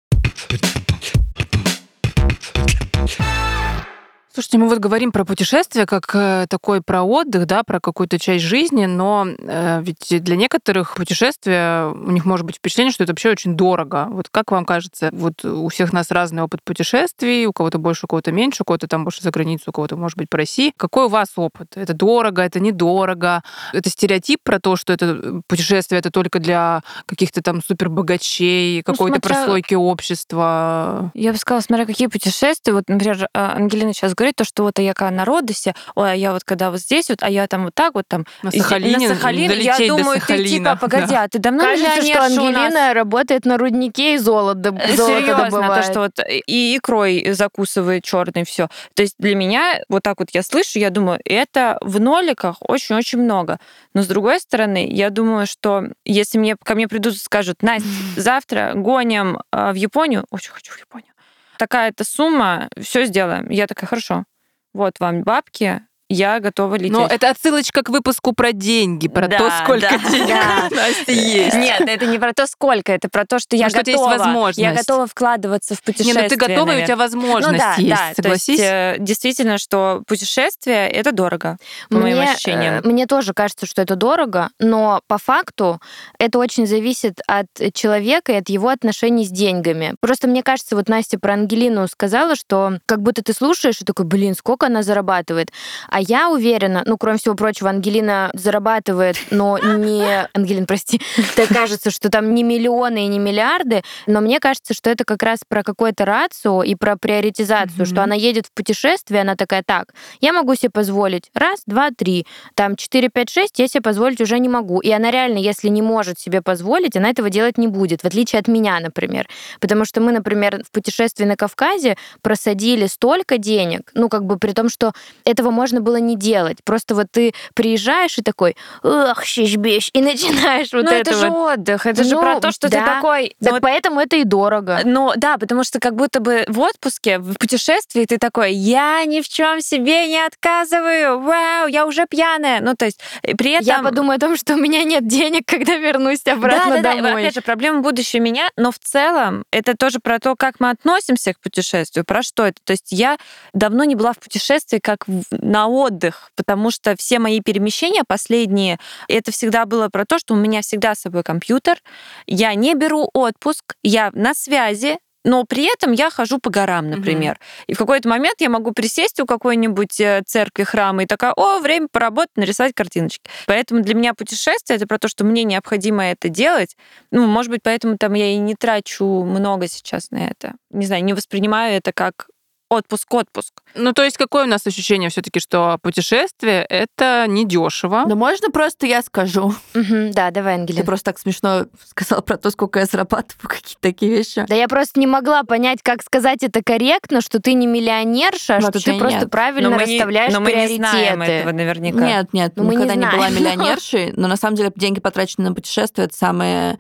Speaker 2: Слушайте, мы вот говорим про путешествие как э, такой про отдых, да, про какую-то часть жизни, но э, ведь для некоторых путешествия у них может быть впечатление, что это вообще очень дорого. Вот как вам кажется, вот у всех нас разный опыт путешествий, у кого-то больше, у кого-то меньше, у кого-то там больше за границу, у кого-то, может быть, по России. Какой у вас опыт? Это дорого, это недорого? Это стереотип про то, что это путешествие это только для каких-то там супербогачей,
Speaker 4: Ну,
Speaker 2: какой-то
Speaker 4: смотря-
Speaker 2: прослойки общества?
Speaker 4: Я бы сказала, смотря какие путешествия. Вот, например, а, Ангелина сейчас говорит, то, что вот а я когда на Родосе, ой, а я вот когда вот здесь вот, а я там вот так вот там.
Speaker 2: На Сахалине,
Speaker 4: на Сахалине. Я думаю, ты типа, погоди,
Speaker 2: да.
Speaker 4: а ты давно
Speaker 1: Кажется, что? Ангелина работает на руднике и золото, доб- золото
Speaker 4: Серьезно, то,
Speaker 1: добывает.
Speaker 4: что вот и икрой закусывает черный все. То есть для меня, вот так вот я слышу, я думаю, это в ноликах очень-очень много. Но с другой стороны, я думаю, что если мне ко мне придут и скажут, Настя, завтра гоним э, в Японию, очень хочу в Японию, такая-то сумма, все сделаем. Я такая, хорошо, вот вам бабки, я готова лететь.
Speaker 2: Но это отсылочка к выпуску про деньги, про
Speaker 4: Да,
Speaker 2: то, сколько
Speaker 4: да,
Speaker 2: денег
Speaker 4: да.
Speaker 2: у Насти есть.
Speaker 4: Нет, это не про то, сколько, это про то, что я
Speaker 2: Ну, что тебя есть
Speaker 4: готова.
Speaker 2: возможность.
Speaker 4: Я готова вкладываться в
Speaker 2: Не,
Speaker 4: путешествие.
Speaker 2: ну ты готова, и у тебя возможность
Speaker 4: ну, да,
Speaker 2: есть,
Speaker 4: да,
Speaker 2: согласись?
Speaker 4: То есть, э, действительно, что путешествие это дорого, по моим
Speaker 1: Мне,
Speaker 4: ощущениям.
Speaker 1: э, Мне тоже кажется, что это дорого, но по факту это очень зависит от человека и от его отношений с деньгами. Просто мне кажется, вот Настя про Ангелину сказала, что как будто ты слушаешь и такой, блин, сколько она зарабатывает. А я уверена, ну, кроме всего прочего, Ангелина зарабатывает, но не... Ангелин, прости. Так кажется, что там не миллионы и не миллиарды, но мне кажется, что это как раз про какое-то рацио и про приоритизацию, что она едет в путешествие, она такая, так, я могу себе позволить раз, два, три, там 4, 5, 6 я себе позволить уже не могу. И она реально, если не может себе позволить, она этого делать не будет, в отличие от меня, например. Потому что мы, например, в путешествии на Кавказе просадили столько денег, ну, как бы при том, что этого можно было не делать. Просто вот ты приезжаешь и такой, эх, щищ и начинаешь вот
Speaker 4: ну,
Speaker 1: это,
Speaker 4: это же
Speaker 1: вот.
Speaker 4: отдых, это же
Speaker 1: Ну,
Speaker 4: про то, что ты
Speaker 1: да.
Speaker 4: такой... ну,
Speaker 1: Так
Speaker 4: вот
Speaker 1: поэтому это и дорого.
Speaker 4: Ну да, потому что как будто бы в отпуске, в путешествии ты такой, я ни в чем себе не отказываю, вау, я уже пьяная. Ну то есть и при этом...
Speaker 1: Я подумаю о том, что у меня нет денег, когда вернусь обратно
Speaker 4: да, да, да.
Speaker 1: домой.
Speaker 4: Опять же, проблема будущего меня, но в целом это тоже про то, как мы относимся к путешествию, про что это. То есть я давно не была в путешествии как на отдых, потому что все мои перемещения последние, это всегда было про то, что у меня всегда с собой компьютер, я не беру отпуск, я на связи, но при этом я хожу по горам, например. И в какой-то момент я могу присесть у какой-нибудь э, церкви, храма и такая, о, время поработать, нарисовать картиночки. Поэтому для меня путешествие — это про то, что мне необходимо это делать. Ну, может быть, поэтому там я и не трачу много сейчас на это. Не знаю, не воспринимаю это как отпуск-отпуск.
Speaker 2: Ну, то есть какое у нас ощущение все таки что путешествие — это недешево.
Speaker 3: Ну, можно просто я скажу?
Speaker 1: Да, давай,
Speaker 3: Ты
Speaker 1: Ангелина.
Speaker 3: просто так смешно сказала про то, сколько я зарабатываю, какие-то такие вещи.
Speaker 1: Да я просто не могла понять, как сказать это корректно, что ты не миллионерша, а что ты просто правильно
Speaker 4: Но не-
Speaker 1: расставляешь
Speaker 4: но мы не знаем
Speaker 1: приоритеты.
Speaker 4: этого наверняка.
Speaker 3: Нет, нет,
Speaker 1: Ну, мы не
Speaker 3: никогда не, была миллионершей, но на самом деле деньги, потраченные на путешествия, это самые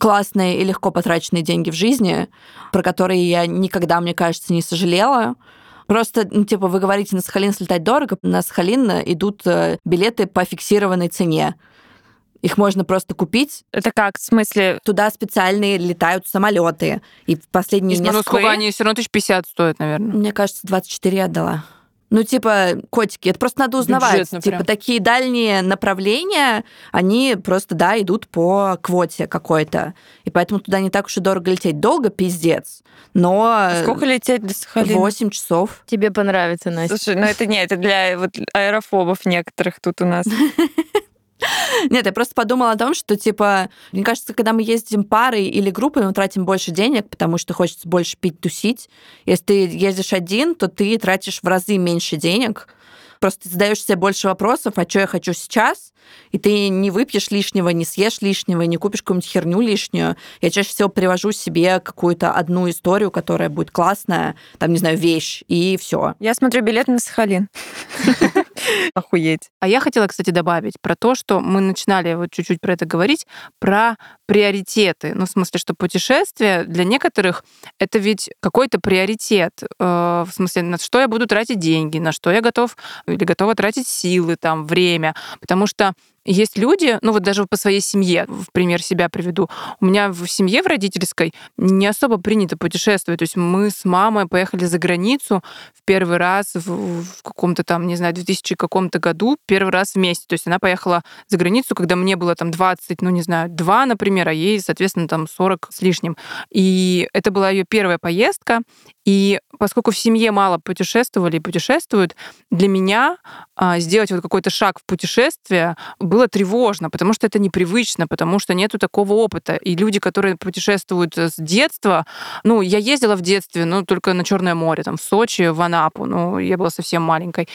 Speaker 3: классные и легко потраченные деньги в жизни, про которые я никогда, мне кажется, не сожалела. Просто, ну, типа, вы говорите, на Сахалин слетать дорого, на Сахалин идут э, билеты по фиксированной цене. Их можно просто купить.
Speaker 4: Это как, в смысле,
Speaker 3: Туда специальные летают самолеты. И в последние
Speaker 2: Ну,
Speaker 3: несколько...
Speaker 2: сколько они все равно тысяч пятьдесят стоят, наверное.
Speaker 3: Мне кажется, 24 я отдала. Ну, типа, котики, это просто надо узнавать.
Speaker 2: Бюджетно
Speaker 3: типа,
Speaker 2: прям.
Speaker 3: такие дальние направления, они просто, да, идут по квоте какой-то. И поэтому туда не так уж и дорого лететь. Долго, пиздец. Но
Speaker 4: сколько лететь до Сахалина?
Speaker 3: 8 часов.
Speaker 1: Тебе понравится, Настя.
Speaker 4: Слушай, ну это не, это для вот аэрофобов некоторых тут у нас.
Speaker 3: Нет, я просто подумала о том, что, типа, мне кажется, когда мы ездим парой или группой, мы тратим больше денег, потому что хочется больше пить, тусить. Если ты ездишь один, то ты тратишь в разы меньше денег. Просто ты задаешь себе больше вопросов, а что я хочу сейчас, и ты не выпьешь лишнего, не съешь лишнего, не купишь какую-нибудь херню лишнюю. Я чаще всего привожу себе какую-то одну историю, которая будет классная, там, не знаю, вещь, и все.
Speaker 4: Я смотрю билет на Сахалин. Охуеть.
Speaker 2: А я хотела, кстати, добавить про то, что мы начинали вот чуть-чуть про это говорить, про приоритеты. Ну, в смысле, что путешествие для некоторых это ведь какой-то приоритет. Э, В смысле, на что я буду тратить деньги, на что я готов или готова тратить силы, там, время. Потому что есть люди, ну вот даже по своей семье, в пример себя приведу. У меня в семье в родительской не особо принято путешествовать. То есть мы с мамой поехали за границу в первый раз в, в каком-то там, не знаю, 2000 каком-то году, первый раз вместе. То есть она поехала за границу, когда мне было там 20, ну не знаю, 2, например, а ей, соответственно, там 40 с лишним. И это была ее первая поездка. И поскольку в семье мало путешествовали и путешествуют, для меня а, сделать вот какой-то шаг в путешествие было тревожно, потому что это непривычно, потому что нету такого опыта. И люди, которые путешествуют с детства, ну, я ездила в детстве, ну, только на Черное море, там, в Сочи, в Анапу, ну, я была совсем маленькой.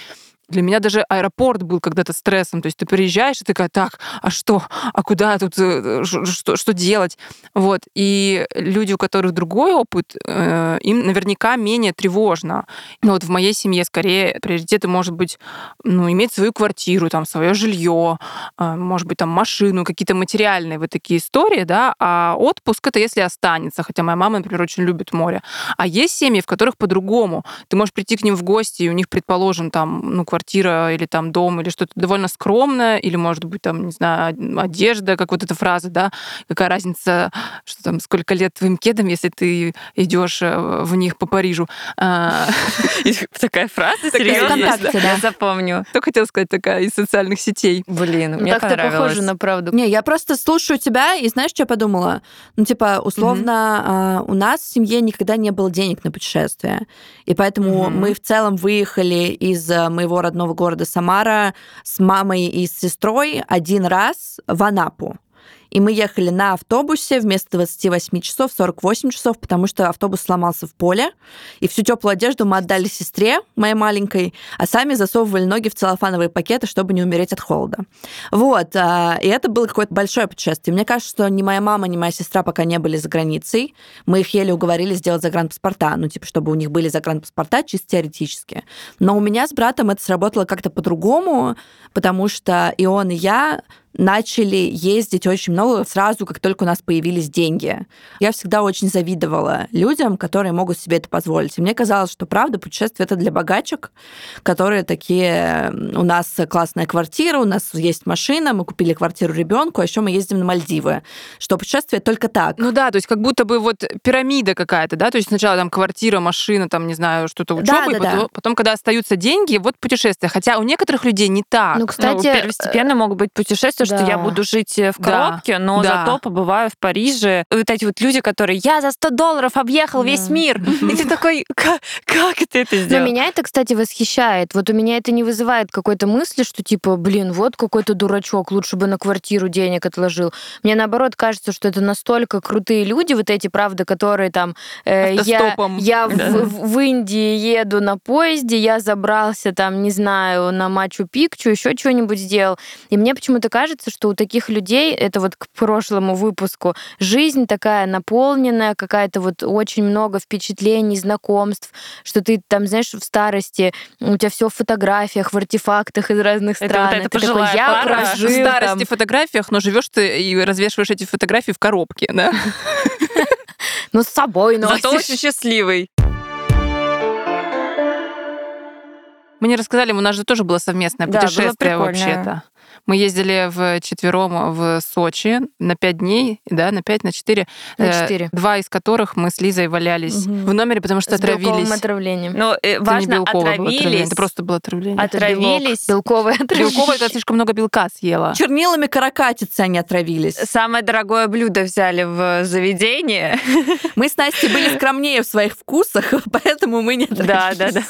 Speaker 2: Для меня даже аэропорт был когда-то стрессом. То есть ты приезжаешь и такая, так, а что? А куда тут? Э, что, что делать? Вот. И люди, у которых другой опыт, э, им наверняка менее тревожно. Но вот в моей семье скорее приоритеты может быть, ну, иметь свою квартиру, там, свое жилье, э, может быть, там, машину, какие-то материальные вот такие истории, да, а отпуск это если останется, хотя моя мама, например, очень любит море. А есть семьи, в которых по-другому. Ты можешь прийти к ним в гости, и у них, предположим, там, ну, квартира или там дом или что-то довольно скромное, или, может быть, там, не знаю, одежда, как вот эта фраза, да, какая разница, что там, сколько лет твоим кедам, если ты идешь э, в них по Парижу. А,
Speaker 4: такая фраза, серьезно? Я запомню.
Speaker 2: Что хотела сказать такая из социальных сетей?
Speaker 4: Блин, ну, мне понравилось.
Speaker 1: похоже на правду.
Speaker 3: Не, я просто слушаю тебя, и знаешь, что я подумала? Ну, типа, условно, у нас в семье никогда не было денег на путешествия. И поэтому мы в целом выехали из э, моего родного города Самара с мамой и с сестрой один раз в Анапу. И мы ехали на автобусе вместо 28 часов 48 часов, потому что автобус сломался в поле. И всю теплую одежду мы отдали сестре, моей маленькой, а сами засовывали ноги в целлофановые пакеты, чтобы не умереть от холода. Вот. А, и это было какое-то большое путешествие. Мне кажется, что ни моя мама, ни моя сестра пока не были за границей. Мы их еле уговорили сделать загранпаспорта, ну, типа, чтобы у них были загранпаспорта чисто теоретически. Но у меня с братом это сработало как-то по-другому, потому что и он, и я начали ездить очень много сразу, как только у нас появились деньги. Я всегда очень завидовала людям, которые могут себе это позволить. И мне казалось, что правда путешествие это для богачек, которые такие, у нас классная квартира, у нас есть машина, мы купили квартиру ребенку, а еще мы ездим на Мальдивы. Что путешествие только так.
Speaker 2: Ну да, то есть как будто бы вот пирамида какая-то, да, то есть сначала там квартира, машина, там, не знаю, что-то учеба, да, да, и потом, да. потом, когда остаются деньги, вот путешествие. Хотя у некоторых людей не так.
Speaker 4: Ну, кстати, ну, первостепенно могут быть путешествия, то, да. что я буду жить э, в коробке, да. но да. зато побываю в Париже. Вот эти вот люди, которые я за 100 долларов объехал да. весь мир. И ты такой, как, ты это сделал?
Speaker 1: Но меня это, кстати, восхищает. Вот у меня это не вызывает какой-то мысли, что типа, блин, вот какой-то дурачок, лучше бы на квартиру денег отложил. Мне наоборот кажется, что это настолько крутые люди, вот эти, правда, которые там...
Speaker 2: Э, я
Speaker 1: я да. в, в Индии еду на поезде, я забрался там, не знаю, на Мачу-Пикчу, еще что-нибудь сделал. И мне почему-то кажется, что у таких людей, это вот к прошлому выпуску, жизнь такая наполненная, какая-то вот очень много впечатлений, знакомств, что ты там, знаешь, в старости, у тебя все в фотографиях, в артефактах из разных стран.
Speaker 4: Это вот это такой, я пара. прожил
Speaker 2: В старости там... фотографиях, но живешь ты и развешиваешь эти фотографии в коробке, да?
Speaker 1: Ну, с собой
Speaker 4: носишь. Зато очень счастливый.
Speaker 2: Мы не рассказали, у нас же тоже было совместное путешествие вообще-то. Мы ездили в четвером в Сочи на пять дней, да, на пять, на четыре.
Speaker 1: На э, четыре.
Speaker 2: Два из которых мы с Лизой валялись угу. в номере, потому что
Speaker 1: с
Speaker 2: отравились.
Speaker 1: отравлением.
Speaker 4: Но ну, э, это важно, не отравились.
Speaker 2: Это просто было отравление.
Speaker 4: Отравились.
Speaker 1: Белковое отравление.
Speaker 2: Белковое, это слишком много белка съела.
Speaker 3: Чернилами каракатицы они отравились.
Speaker 4: Самое дорогое блюдо взяли в заведение.
Speaker 3: Мы с Настей были скромнее в своих вкусах, поэтому мы не отравились.
Speaker 4: Да, да, да.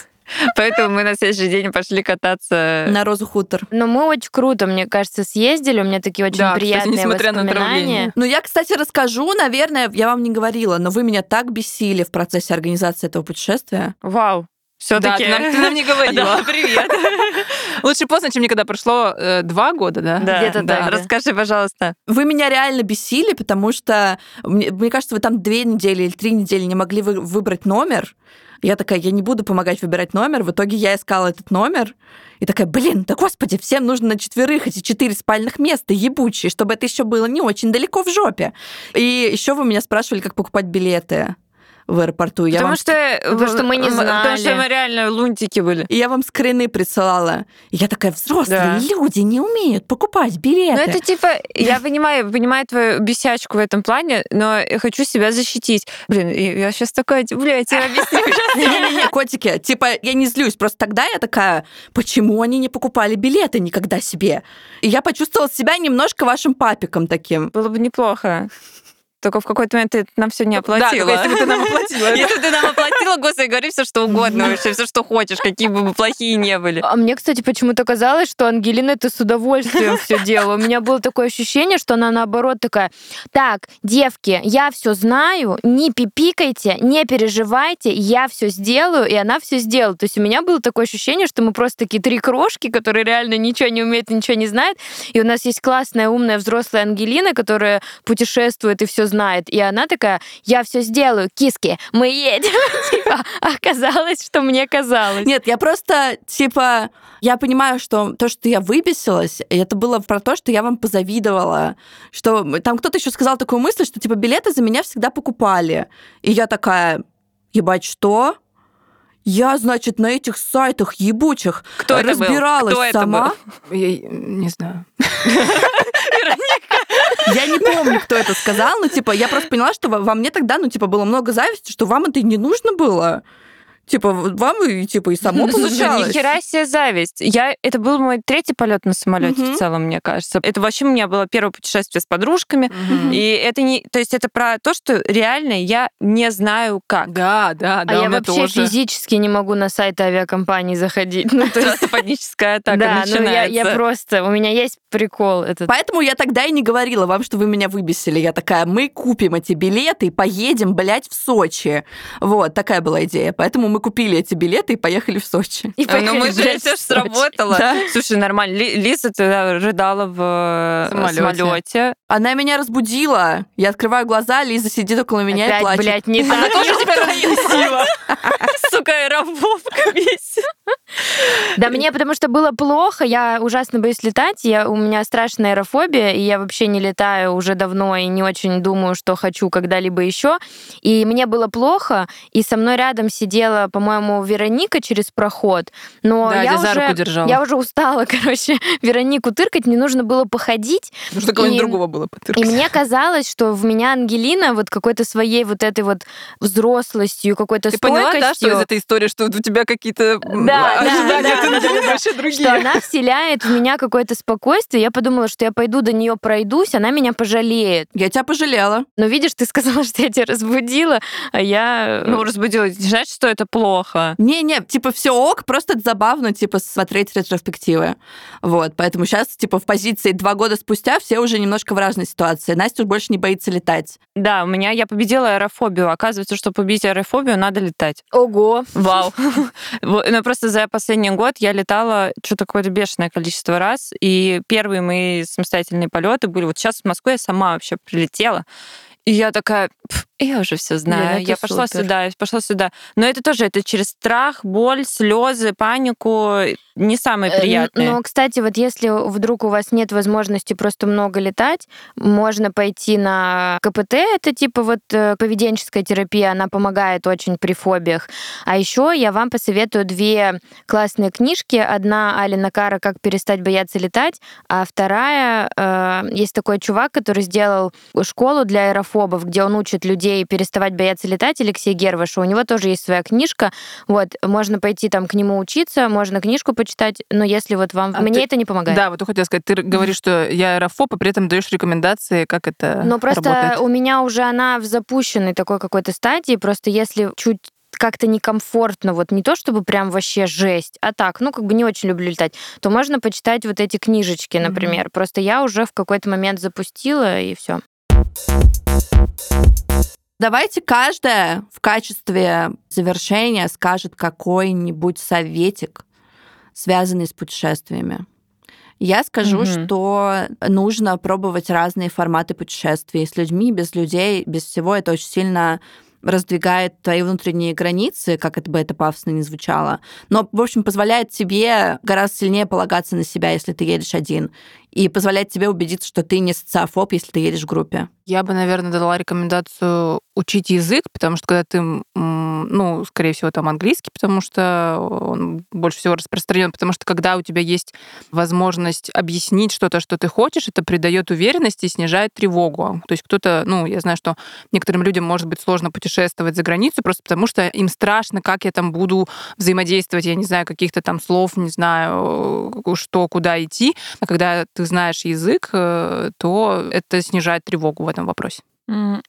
Speaker 4: Поэтому мы на следующий день пошли кататься
Speaker 3: на Розу Хутор.
Speaker 1: Но мы очень круто, мне кажется, съездили. У меня такие очень да, приятные кстати, несмотря воспоминания.
Speaker 3: На ну, я, кстати, расскажу, наверное, я вам не говорила, но вы меня так бесили в процессе организации этого путешествия.
Speaker 4: Вау. Все-таки.
Speaker 2: Да, ты нам, ты нам не говорила.
Speaker 4: Да, привет.
Speaker 2: Лучше поздно, чем никогда. Прошло э, два года, да?
Speaker 4: Да, где-то да. Так, Расскажи, пожалуйста.
Speaker 3: Вы меня реально бесили, потому что, мне, мне кажется, вы там две недели или три недели не могли вы, выбрать номер. Я такая, я не буду помогать выбирать номер. В итоге я искала этот номер. И такая, блин, да господи, всем нужно на четверых эти четыре спальных места ебучие, чтобы это еще было не очень далеко в жопе. И еще вы меня спрашивали, как покупать билеты в аэропорту. Я
Speaker 4: Потому
Speaker 3: вам...
Speaker 4: что...
Speaker 1: Потому что мы не
Speaker 4: Потому что
Speaker 1: знали.
Speaker 4: мы реально лунтики были.
Speaker 3: И я вам скрины присылала. И я такая, взрослые
Speaker 4: Да.
Speaker 3: люди не умеют покупать билеты.
Speaker 4: Ну, это типа, я понимаю, понимаю твою бесячку в этом плане, но хочу себя защитить. Блин, я сейчас такая, бля, я тебе объясню.
Speaker 3: Не-не-не, котики, типа, я не злюсь, просто тогда я такая, почему они не покупали билеты никогда себе? И я почувствовала себя немножко вашим папиком таким.
Speaker 4: Было бы неплохо. Только в какой-то момент ты нам все не оплатила.
Speaker 2: Да, если бы ты нам оплатила.
Speaker 4: Если бы ты нам оплатила, господи, говори все, что угодно вообще, все, что хочешь, какие бы мы плохие не были.
Speaker 1: А мне, кстати, почему-то казалось, что Ангелина это с удовольствием все делала. У меня было такое ощущение, что она наоборот такая, так, девки, я все знаю, не пипикайте, не переживайте, я все сделаю, и она все сделала. То есть у меня было такое ощущение, что мы просто такие три крошки, которые реально ничего не умеют, ничего не знают, и у нас есть классная, умная, взрослая Ангелина, которая путешествует и все знает, и она такая, я все сделаю, киски, мы едем. Типа, оказалось, что мне казалось.
Speaker 3: Нет, я просто, типа, я понимаю, что то, что я выбесилась, это было про то, что я вам позавидовала, что там кто-то еще сказал такую мысль, что, типа, билеты за меня всегда покупали. И я такая, ебать, что? Я, значит, на этих сайтах ебучих
Speaker 4: Кто это был?
Speaker 3: разбиралась
Speaker 4: Кто это
Speaker 3: сама.
Speaker 2: Я не знаю.
Speaker 3: Я не помню, кто это сказал, но, типа, я просто поняла, что во мне тогда, ну, типа, было много зависти, что вам это и не нужно было. Типа, вам и, типа, и само получалось.
Speaker 4: ни хера себе зависть. Я, это был мой третий полет на самолете в целом, мне кажется. Это вообще у меня было первое путешествие с подружками. И это не... То есть это про то, что реально я не знаю как.
Speaker 2: Да, да, да,
Speaker 1: а я вообще
Speaker 2: тоже.
Speaker 1: физически не могу на сайты авиакомпаний заходить. Ну, то есть,
Speaker 4: паническая атака
Speaker 1: да, ну я, я
Speaker 4: начинается.
Speaker 1: просто... У меня есть прикол этот.
Speaker 3: Поэтому я тогда и не говорила вам, что вы меня выбесили. Я такая, мы купим эти билеты и поедем, блядь, в Сочи. Вот, такая была идея. Поэтому мы купили эти билеты и поехали в Сочи.
Speaker 1: И
Speaker 4: А, Ну, мы же,
Speaker 1: поехали
Speaker 4: это
Speaker 1: в
Speaker 4: ж
Speaker 1: Сочи.
Speaker 4: сработало.
Speaker 3: Да.
Speaker 4: Слушай, нормально. Ли- Лиза тогда рыдала в э,
Speaker 2: Самолёте.
Speaker 4: самолете.
Speaker 3: Она меня разбудила. Я открываю глаза, Лиза сидит около меня и
Speaker 1: Опять,
Speaker 3: плачет.
Speaker 1: блядь, не
Speaker 4: Она
Speaker 1: так.
Speaker 4: тоже тебя красиво. Сука, аэрофобка весь.
Speaker 1: Да мне потому что было плохо, я ужасно боюсь летать, я, у меня страшная аэрофобия, и я вообще не летаю уже давно и не очень думаю, что хочу когда-либо еще. И мне было плохо, и со мной рядом сидела, по-моему, Вероника через проход, но
Speaker 2: Да,
Speaker 1: я уже...
Speaker 2: руку держала.
Speaker 1: Я уже устала, короче, Веронику тыркать, мне нужно было походить.
Speaker 2: Нужно кого-нибудь
Speaker 1: И-
Speaker 2: другого было
Speaker 1: И
Speaker 2: потыркать.
Speaker 1: мне казалось, что в меня Ангелина вот какой-то своей вот этой вот взрослостью, какой-то
Speaker 2: Ты поняла, да, что из этой истории, что у тебя какие-то
Speaker 1: Да, да,
Speaker 2: ожидания
Speaker 1: да,
Speaker 2: ты
Speaker 1: да, да, да.
Speaker 2: вообще другие?
Speaker 1: что она вселяет в меня какое-то спокойствие. Я подумала, что я пойду до нее пройдусь, она меня пожалеет.
Speaker 3: Я тебя пожалела.
Speaker 1: Но видишь, ты сказала, что я тебя разбудила, а я...
Speaker 4: Ну, разбудила. Знаешь, что это плохо?
Speaker 3: Не-не, типа, все ок, просто это забавно, типа, смотреть ретроспективы. Вот, поэтому сейчас, типа, в позиции два года спустя все уже немножко в разной ситуации. Настя уж больше не боится летать.
Speaker 4: Да, у меня я победила аэрофобию. Оказывается, чтобы победить аэрофобию, надо летать.
Speaker 1: Ого.
Speaker 4: Вау. Ну, просто за последний год я летала что-то какое-то бешеное количество раз. И первые мои самостоятельные полеты были... Вот сейчас в Москву я сама вообще прилетела. И я такая, «Пф, я уже все знаю.
Speaker 1: это
Speaker 4: я пошла
Speaker 1: супер.
Speaker 4: сюда, я пошла сюда. Но это тоже, это через страх, боль, слезы, панику. Не самые
Speaker 1: Э,
Speaker 4: приятные.
Speaker 1: Но, кстати, вот если вдруг у вас нет возможности просто много летать, можно пойти на КПТ, это типа вот э, поведенческая терапия, она помогает очень при фобиях. А еще я вам посоветую две классные книжки. Одна Алина Кара «Как перестать бояться летать», а вторая э, есть такой чувак, который сделал школу для аэрофобов, где он учит людей переставать бояться летать, Алексей Герваш. У него тоже есть своя книжка. Вот, можно пойти там к нему учиться, можно книжку почитать, но если вот вам...
Speaker 2: А
Speaker 1: Мне
Speaker 2: ты-
Speaker 1: это не помогает.
Speaker 2: Да, вот я хотела сказать, ты говоришь, что я аэрофоб, и при этом даешь рекомендации, как это
Speaker 1: Но просто
Speaker 2: работает.
Speaker 1: у меня уже она в запущенной такой какой-то стадии, просто если чуть как-то некомфортно, вот не то чтобы прям вообще жесть, а так, ну как бы не очень люблю летать, то можно почитать вот эти книжечки, например. Просто я уже в какой-то момент запустила и все.
Speaker 3: Давайте каждая в качестве завершения скажет какой-нибудь советик, связанный с путешествиями. Я скажу,
Speaker 4: Мгм.
Speaker 3: что нужно пробовать разные форматы путешествий с людьми, без людей, без всего. Это очень сильно раздвигает твои внутренние границы, как это бы это пафосно не звучало. Но, в общем, позволяет тебе гораздо сильнее полагаться на себя, если ты едешь один. И позволяет тебе убедиться, что ты не социофоб, если ты едешь в группе.
Speaker 2: Я бы, наверное, дала рекомендацию учить язык, потому что когда ты, ну, скорее всего, там английский, потому что он больше всего распространен, потому что когда у тебя есть возможность объяснить что-то, что ты хочешь, это придает уверенность и снижает тревогу. То есть кто-то, ну, я знаю, что некоторым людям может быть сложно путешествовать за границу просто потому, что им страшно, как я там буду взаимодействовать, я не знаю, каких-то там слов, не знаю, что, куда идти. А когда ты знаешь язык, э, то это снижает тревогу в этом вопросе.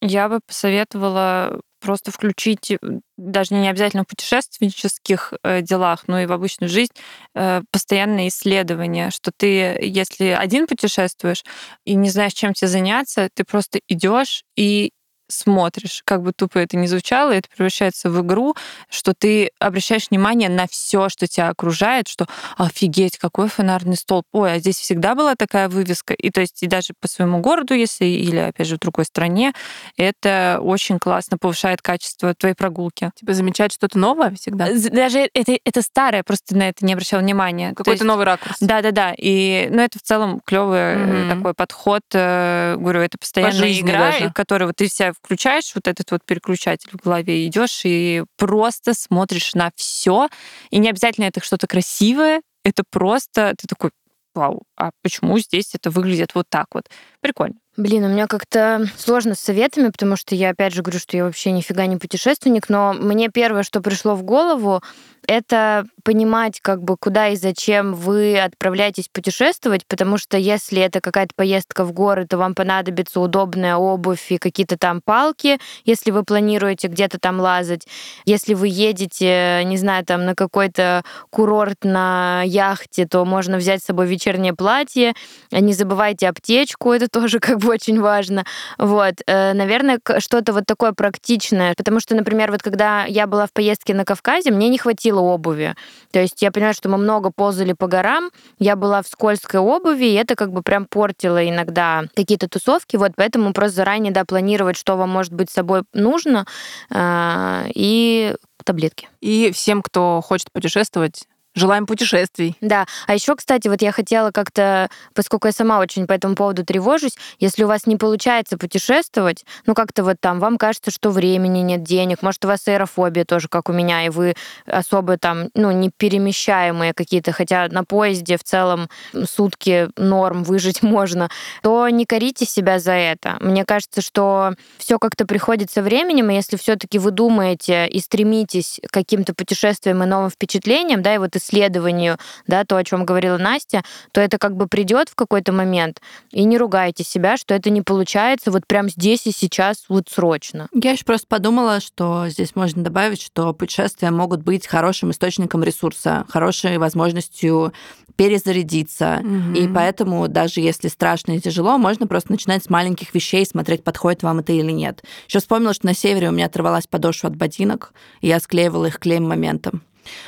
Speaker 4: Я бы посоветовала просто включить, э, даже не обязательно в путешественнических э, делах, но и в обычную жизнь, э, постоянное исследование, что ты, если один путешествуешь и не знаешь, чем тебе заняться, ты просто идешь и смотришь, как бы тупо это ни звучало, это превращается в игру, что ты обращаешь внимание на все, что тебя окружает, что офигеть, какой фонарный столб, ой, а здесь всегда была такая вывеска. И то есть и даже по своему городу, если, или опять же в другой стране, это очень классно повышает качество твоей прогулки.
Speaker 2: Типа замечать что-то новое всегда?
Speaker 4: Даже это, это старое, просто на это не обращал внимания.
Speaker 2: Какой-то новый ракурс.
Speaker 4: Да-да-да. И, ну, это в целом клевый mm-hmm. такой подход. Э, говорю, это постоянная игра, даже. которую вот ты вся включаешь вот этот вот переключатель в голове, идешь и просто смотришь на все. И не обязательно это что-то красивое, это просто ты такой, вау, а почему здесь это выглядит вот так вот? Прикольно.
Speaker 1: Блин, у меня как-то сложно с советами, потому что я опять же говорю, что я вообще нифига не путешественник, но мне первое, что пришло в голову, это понимать, как бы, куда и зачем вы отправляетесь путешествовать, потому что если это какая-то поездка в горы, то вам понадобится удобная обувь и какие-то там палки, если вы планируете где-то там лазать. Если вы едете, не знаю, там на какой-то курорт на яхте, то можно взять с собой вечернее платье. Не забывайте аптечку, это тоже как бы очень важно. Вот, э, наверное, что-то вот такое практичное, потому что, например, вот когда я была в поездке на Кавказе, мне не хватило хватило обуви. То есть я понимаю, что мы много ползали по горам, я была в скользкой обуви, и это как бы прям портило иногда какие-то тусовки, вот поэтому просто заранее, да, планировать, что вам, может быть, с собой нужно, э, и таблетки.
Speaker 2: И всем, кто хочет путешествовать, Желаем путешествий.
Speaker 1: Да. А еще, кстати, вот я хотела как-то, поскольку я сама очень по этому поводу тревожусь, если у вас не получается путешествовать, ну как-то вот там вам кажется, что времени нет, денег, может, у вас аэрофобия тоже, как у меня, и вы особо там, ну, не перемещаемые какие-то, хотя на поезде в целом сутки норм выжить можно, то не корите себя за это. Мне кажется, что все как-то приходит со временем, и если все-таки вы думаете и стремитесь к каким-то путешествиям и новым впечатлениям, да, и вот исследованию, да, то, о чем говорила Настя, то это как бы придет в какой-то момент, и не ругайте себя, что это не получается вот прям здесь и сейчас, вот срочно.
Speaker 3: Я еще просто подумала, что здесь можно добавить, что путешествия могут быть хорошим источником ресурса, хорошей возможностью перезарядиться. Угу. И поэтому даже если страшно и тяжело, можно просто начинать с маленьких вещей, смотреть, подходит вам это или нет. Еще вспомнила, что на севере у меня оторвалась подошва от ботинок, и я склеивала их клеем моментом.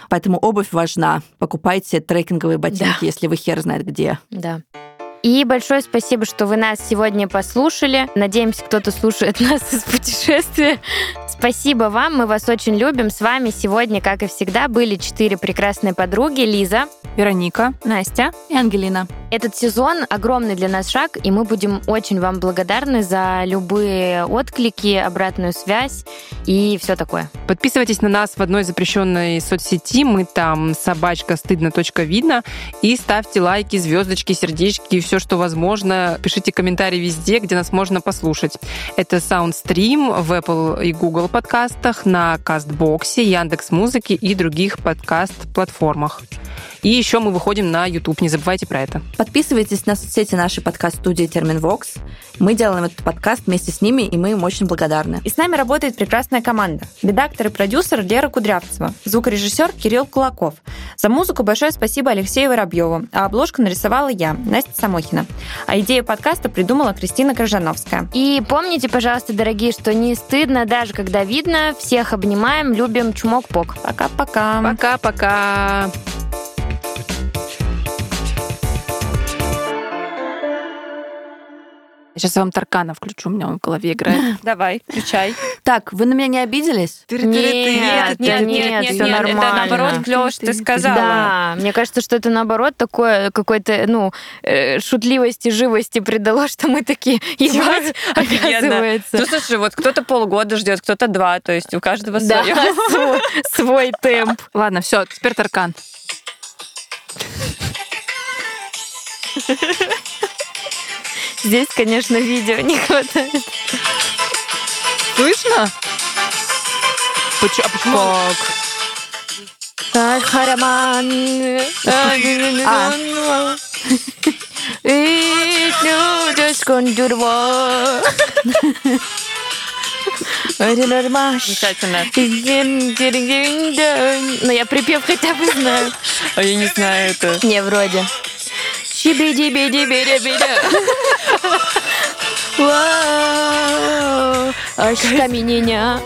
Speaker 3: Поэтому обувь важна. Покупайте трекинговые ботинки, да. если вы хер знает где.
Speaker 1: Да. И большое спасибо, что вы нас сегодня послушали. Надеемся, кто-то слушает нас из путешествия. Спасибо вам, мы вас очень любим. С вами сегодня, как и всегда, были четыре прекрасные подруги. Лиза,
Speaker 2: Вероника,
Speaker 1: Настя
Speaker 3: и Ангелина.
Speaker 1: Этот сезон огромный для нас шаг, и мы будем очень вам благодарны за любые отклики, обратную связь и все такое.
Speaker 2: Подписывайтесь на нас в одной запрещенной соцсети. Мы там собачка стыдно видно. И ставьте лайки, звездочки, сердечки, все, что возможно. Пишите комментарии везде, где нас можно послушать. Это SoundStream в Apple и Google подкастах, на Кастбоксе, Яндекс Музыке и других подкаст-платформах. И еще мы выходим на YouTube, не забывайте про это.
Speaker 3: Подписывайтесь на соцсети нашей подкаст-студии Терминвокс. Мы делаем этот подкаст вместе с ними, и мы им очень благодарны.
Speaker 4: И с нами работает прекрасная команда. Редактор и продюсер Лера Кудрявцева, звукорежиссер Кирилл Кулаков. За музыку большое спасибо Алексею Воробьеву, а обложку нарисовала я, Настя Самохина. А идею подкаста придумала Кристина Крыжановская.
Speaker 1: И помните, пожалуйста, дорогие, что не стыдно, даже когда видно. Всех обнимаем, любим, чмок-пок.
Speaker 2: Пока-пока. Пока-пока. Сейчас я вам Таркана включу, у меня он в голове играет.
Speaker 4: Давай, включай.
Speaker 3: Так, вы на меня не обиделись?
Speaker 1: Нет, нет, нет,
Speaker 4: Это
Speaker 1: нормально.
Speaker 4: наоборот клево, что ты сказала.
Speaker 1: Да, мне кажется, что это наоборот такое какой-то, ну, э, шутливости, живости придало, что мы такие, ебать, оказывается.
Speaker 4: Ну, слушай, вот кто-то полгода ждет, кто-то два, то есть у каждого свое.
Speaker 1: свой, свой темп.
Speaker 2: Ладно, все, теперь Таркан.
Speaker 1: Здесь, конечно, видео не хватает.
Speaker 2: Слышно? Почему? А почему?
Speaker 1: Так, Хараман.
Speaker 2: А.
Speaker 4: Замечательно.
Speaker 1: Ну, я припев хотя бы знаю.
Speaker 4: А я не знаю это.
Speaker 1: Не, вроде. 시비디 비디 비디 비디. 와. 얼씨가 미니냐.